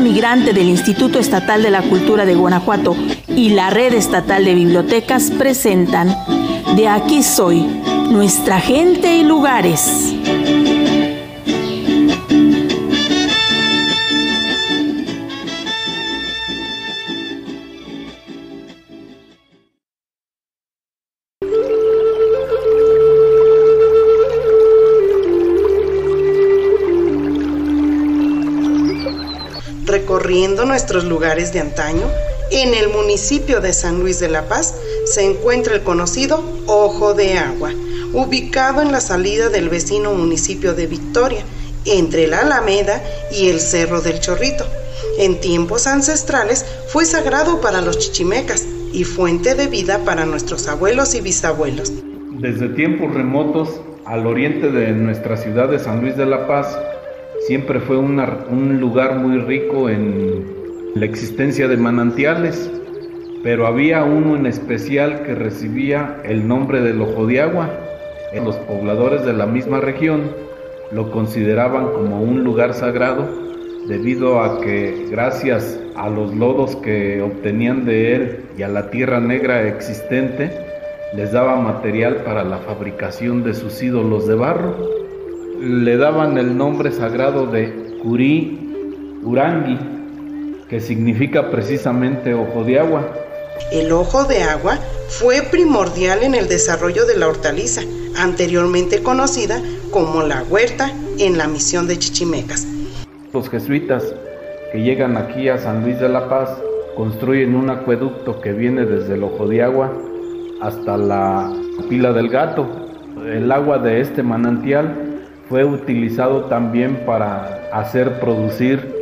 Migrante del Instituto Estatal de la Cultura de Guanajuato y la Red Estatal de Bibliotecas presentan De aquí soy, nuestra gente y lugares. Recorriendo nuestros lugares de antaño, en el municipio de San Luis de la Paz se encuentra el conocido Ojo de Agua, ubicado en la salida del vecino municipio de Victoria, entre la Alameda y el Cerro del Chorrito. En tiempos ancestrales fue sagrado para los chichimecas y fuente de vida para nuestros abuelos y bisabuelos. Desde tiempos remotos, al oriente de nuestra ciudad de San Luis de la Paz, siempre fue un lugar muy rico en la existencia de manantiales, pero había uno en especial que recibía el nombre del ojo de agua. Los pobladores de la misma región lo consideraban como un lugar sagrado debido a que gracias a los lodos que obtenían de él y a la tierra negra existente, les daba material para la fabricación de sus ídolos de barro le daban el nombre sagrado de Curi Urangui, que significa precisamente ojo de agua. El ojo de agua fue primordial en el desarrollo de la hortaliza, anteriormente conocida como la huerta en la misión de Chichimecas. Los jesuitas que llegan aquí a San Luis de la Paz construyen un acueducto que viene desde el ojo de agua hasta la pila del gato. El agua de este manantial fue utilizado también para hacer producir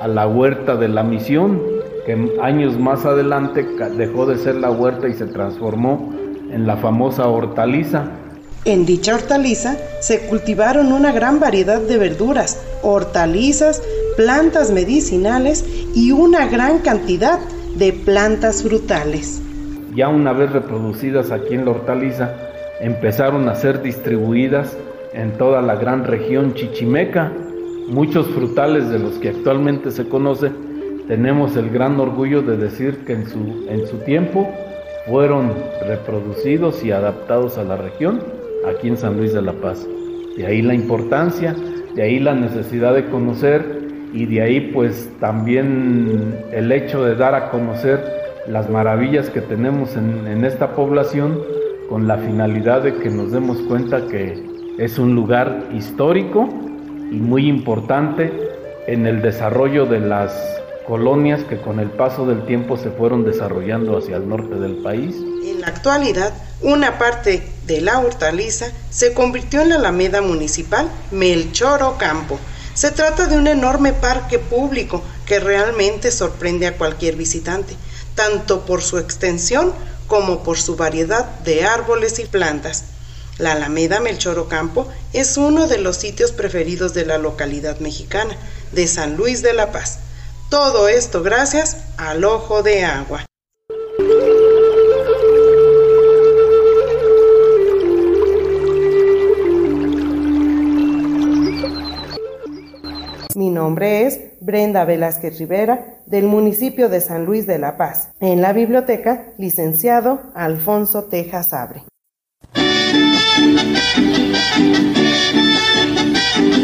a la huerta de la misión, que años más adelante dejó de ser la huerta y se transformó en la famosa hortaliza. En dicha hortaliza se cultivaron una gran variedad de verduras, hortalizas, plantas medicinales y una gran cantidad de plantas frutales. Ya una vez reproducidas aquí en la hortaliza, empezaron a ser distribuidas en toda la gran región chichimeca. Muchos frutales de los que actualmente se conoce, tenemos el gran orgullo de decir que en su, en su tiempo fueron reproducidos y adaptados a la región aquí en San Luis de la Paz. De ahí la importancia, de ahí la necesidad de conocer y de ahí pues también el hecho de dar a conocer las maravillas que tenemos en, en esta población con la finalidad de que nos demos cuenta que es un lugar histórico y muy importante en el desarrollo de las colonias que con el paso del tiempo se fueron desarrollando hacia el norte del país. En la actualidad, una parte de la hortaliza se convirtió en la Alameda Municipal Melchoro Campo. Se trata de un enorme parque público que realmente sorprende a cualquier visitante, tanto por su extensión como por su variedad de árboles y plantas. La Alameda Melchor Ocampo es uno de los sitios preferidos de la localidad mexicana de San Luis de la Paz. Todo esto gracias al Ojo de Agua. Mi nombre es Brenda Velázquez Rivera, del municipio de San Luis de la Paz. En la biblioteca, licenciado Alfonso Tejas Abre. Thank you.